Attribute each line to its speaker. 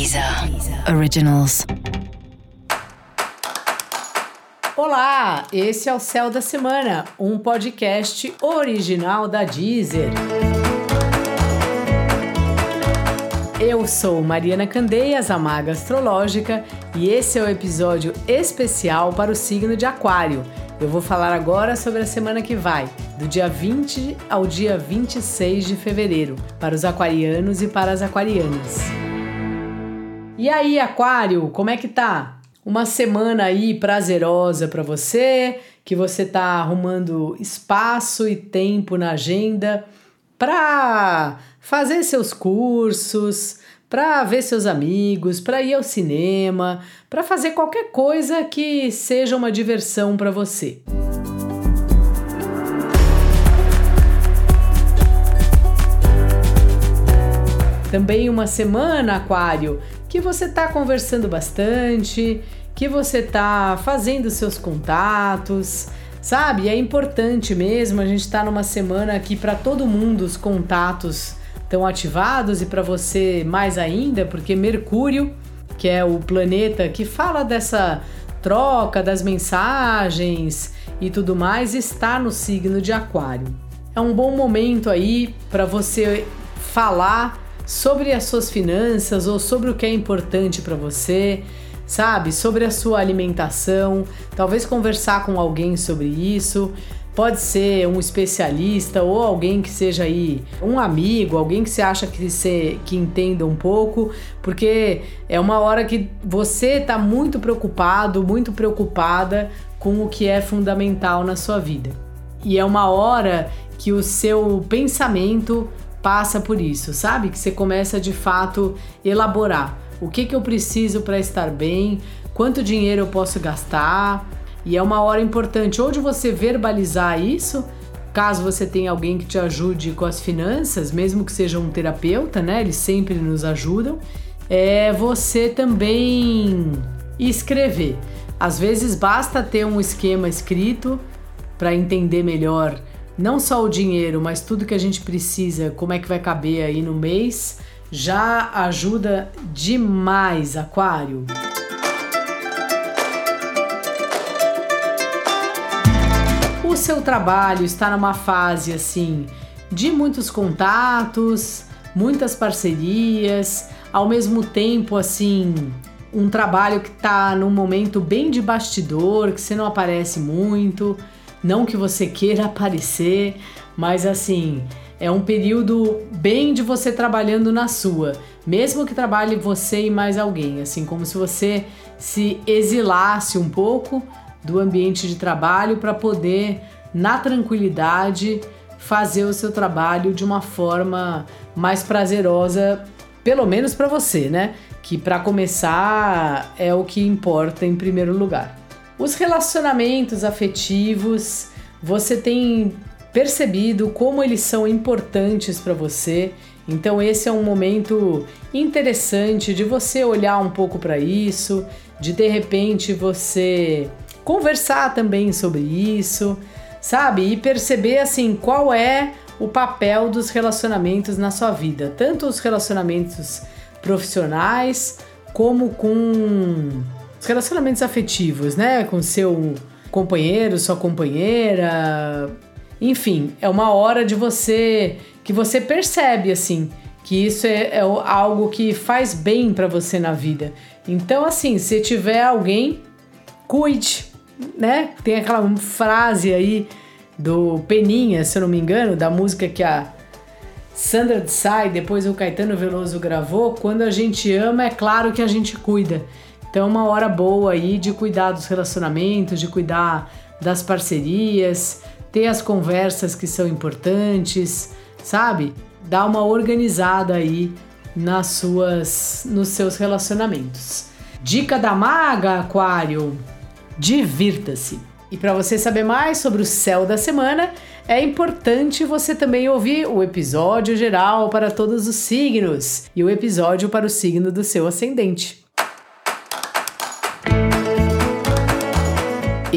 Speaker 1: Deezer Originals.
Speaker 2: Olá, esse é o Céu da Semana, um podcast original da Deezer. Eu sou Mariana Candeias, a Maga Astrológica, e esse é o episódio especial para o signo de Aquário. Eu vou falar agora sobre a semana que vai, do dia 20 ao dia 26 de fevereiro, para os aquarianos e para as aquarianas. E aí, Aquário, como é que tá? Uma semana aí prazerosa para você, que você tá arrumando espaço e tempo na agenda para fazer seus cursos, para ver seus amigos, para ir ao cinema, para fazer qualquer coisa que seja uma diversão para você. Também uma semana, Aquário, que você está conversando bastante, que você está fazendo seus contatos, sabe? É importante mesmo. A gente está numa semana aqui para todo mundo os contatos estão ativados e para você mais ainda, porque Mercúrio, que é o planeta que fala dessa troca das mensagens e tudo mais, está no signo de Aquário. É um bom momento aí para você falar sobre as suas finanças ou sobre o que é importante para você, sabe? Sobre a sua alimentação, talvez conversar com alguém sobre isso. Pode ser um especialista ou alguém que seja aí um amigo, alguém que você acha que você que entenda um pouco, porque é uma hora que você está muito preocupado, muito preocupada com o que é fundamental na sua vida. E é uma hora que o seu pensamento passa por isso, sabe? Que você começa de fato elaborar o que, que eu preciso para estar bem, quanto dinheiro eu posso gastar, e é uma hora importante ou de você verbalizar isso, caso você tenha alguém que te ajude com as finanças, mesmo que seja um terapeuta, né? Eles sempre nos ajudam. É você também escrever. Às vezes basta ter um esquema escrito para entender melhor não só o dinheiro, mas tudo que a gente precisa, como é que vai caber aí no mês, já ajuda demais, Aquário. o seu trabalho está numa fase assim de muitos contatos, muitas parcerias, ao mesmo tempo assim, um trabalho que está num momento bem de bastidor, que você não aparece muito, não que você queira aparecer, mas assim, é um período bem de você trabalhando na sua, mesmo que trabalhe você e mais alguém, assim como se você se exilasse um pouco do ambiente de trabalho para poder, na tranquilidade, fazer o seu trabalho de uma forma mais prazerosa, pelo menos para você, né? Que para começar é o que importa em primeiro lugar. Os relacionamentos afetivos, você tem percebido como eles são importantes para você. Então esse é um momento interessante de você olhar um pouco para isso, de de repente você conversar também sobre isso, sabe? E perceber assim qual é o papel dos relacionamentos na sua vida, tanto os relacionamentos profissionais como com os relacionamentos afetivos, né? Com seu companheiro, sua companheira, enfim, é uma hora de você que você percebe assim que isso é, é algo que faz bem para você na vida. Então, assim, se tiver alguém, cuide, né? Tem aquela frase aí do Peninha, se eu não me engano, da música que a Sandra de e depois o Caetano Veloso gravou, quando a gente ama, é claro que a gente cuida. Então, é uma hora boa aí de cuidar dos relacionamentos, de cuidar das parcerias, ter as conversas que são importantes, sabe? Dar uma organizada aí nas suas nos seus relacionamentos. Dica da maga, Aquário: divirta-se. E para você saber mais sobre o céu da semana, é importante você também ouvir o episódio geral para todos os signos e o episódio para o signo do seu ascendente.